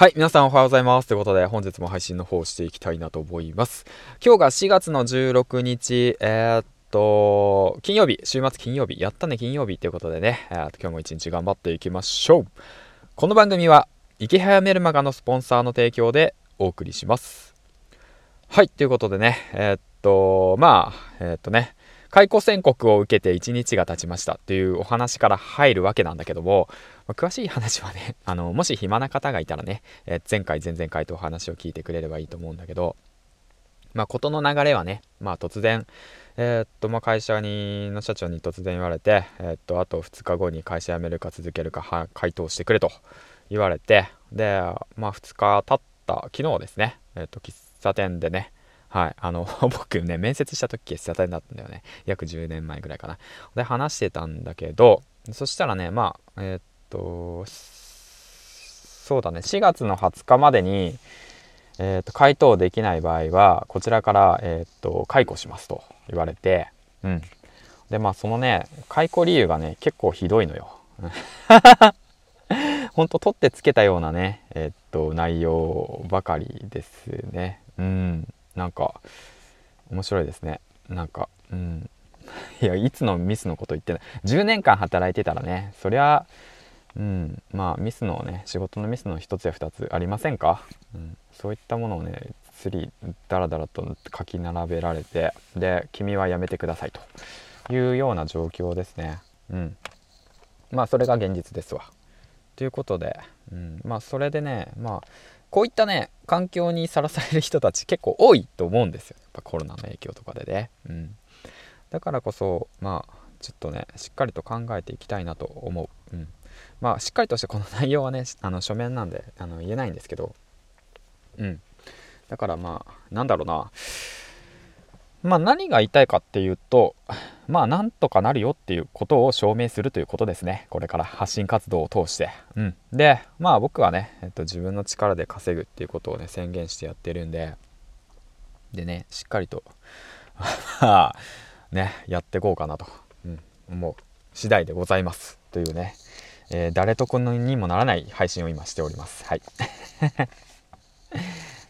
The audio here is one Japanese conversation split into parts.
はい、皆さんおはようございます。ということで、本日も配信の方をしていきたいなと思います。今日が4月の16日、えー、っと、金曜日、週末金曜日、やったね金曜日ということでね、えー、っと今日も一日頑張っていきましょう。この番組は、池早メルマガのスポンサーの提供でお送りします。はい、ということでね、えー、っと、まあ、えっとね、解雇宣告を受けて1日が経ちましたっていうお話から入るわけなんだけども、ま、詳しい話はね、あの、もし暇な方がいたらね、え、前回、前々回とお話を聞いてくれればいいと思うんだけど、まあ、事の流れはね、まあ、突然、えー、っと、まあ、会社に、の社長に突然言われて、えー、っと、あと2日後に会社辞めるか続けるか回答してくれと言われて、で、まあ、2日経った、昨日ですね、えっと、喫茶店でね、はい。あの、僕ね、面接した時、喫茶店だったんだよね。約10年前ぐらいかな。で、話してたんだけど、そしたらね、まあ、えー、っと、そうだね、4月の20日までに、えー、っと、回答できない場合は、こちらから、えー、っと、解雇しますと言われて、うん。で、まあ、そのね、解雇理由がね、結構ひどいのよ。ほんと取ってつけたようなね、えっと、内容ばかりですね。うん。なんか面白いですね。なんかうん。いやいつのミスのこと言ってない10年間働いてたらねそりゃうん。まあミスのね仕事のミスの1つや2つありませんか、うん、そういったものをね釣りダラダラと書き並べられてで君はやめてくださいと。いうような状況ですね。うん。まあそれが現実ですわ。ということで、うん、まあそれでねまあこういったね環境にさらされる人たち結構多いと思うんですよ。やっぱコロナの影響とかでね、うん、だからこそまあちょっとねしっかりと考えていきたいなと思う、うん、まあしっかりとしてこの内容はね あの書面なんであの言えないんですけど。うん。だからまあなんだろうな。まあ何が言いたいかっていうとまあなんとかなるよっていうことを証明するということですね。これから発信活動を通して、うん、でまあ僕はね、えっと、自分の力で稼ぐっていうことをね宣言してやってるんで。でねしっかりと ねやっていこうかなと、うん、思う次第でございます。というね、えー、誰とこのにもならない配信を今しております。はい。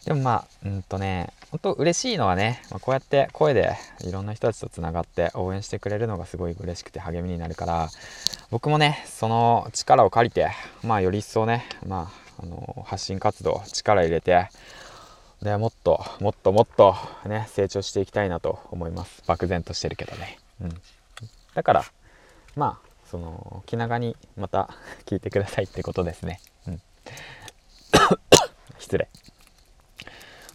でもまあ、うんとね、本当嬉しいのはね、まあ、こうやって声でいろんな人たちとつながって応援してくれるのがすごい嬉しくて励みになるから、僕もね、その力を借りて、まあより一層ね、まあ、あの発信活動、力入れて、で、もっと、もっともっとね、成長していきたいなと思います。漠然としてるけどね。うん。だから、まあ、その、気長にまた聞いてくださいってことですね。うん。失礼。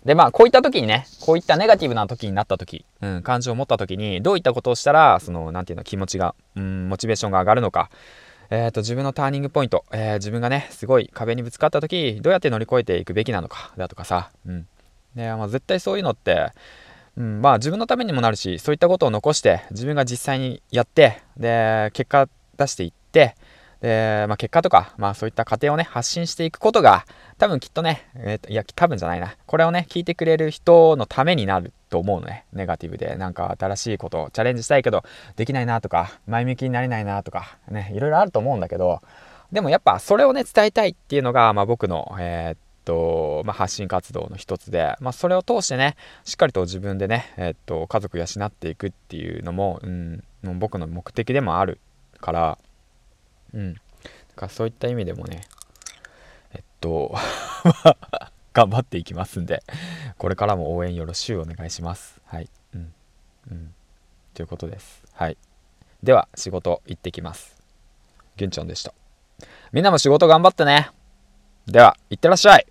で、まあ、こういった時にね、こういったネガティブな時になった時、うん、感情を持った時に、どういったことをしたら、その、なんていうの、気持ちが、うん、モチベーションが上がるのか、えっ、ー、と、自分のターニングポイント、えー、自分がね、すごい壁にぶつかった時、どうやって乗り越えていくべきなのか、だとかさ、うん。で、まあ、絶対そういうのって、うん、まあ、自分のためにもなるし、そういったことを残して、自分が実際にやって、で、結果出していって、で、まあ、結果とか、まあ、そういった過程をね、発信していくことが、多分きっとね、えーと、いや、多分じゃないな。これをね、聞いてくれる人のためになると思うのね。ネガティブで、なんか新しいことをチャレンジしたいけど、できないなとか、前向きになれないなとか、ね、いろいろあると思うんだけど、でもやっぱそれをね、伝えたいっていうのが、まあ、僕の、えーとまあ、発信活動の一つで、まあ、それを通してねしっかりと自分でね、えー、っと家族養っていくっていうのも,、うん、僕の目的でもあるから、うん。だ、からそういった意味でもねえっと 頑張っていきますんでこれからも応援よろしゅうお願いします。はい。うん。うん。ということです。はい。では仕事行ってきます。げんちゃんでした。みんなも仕事頑張ってね。では、いってらっしゃい。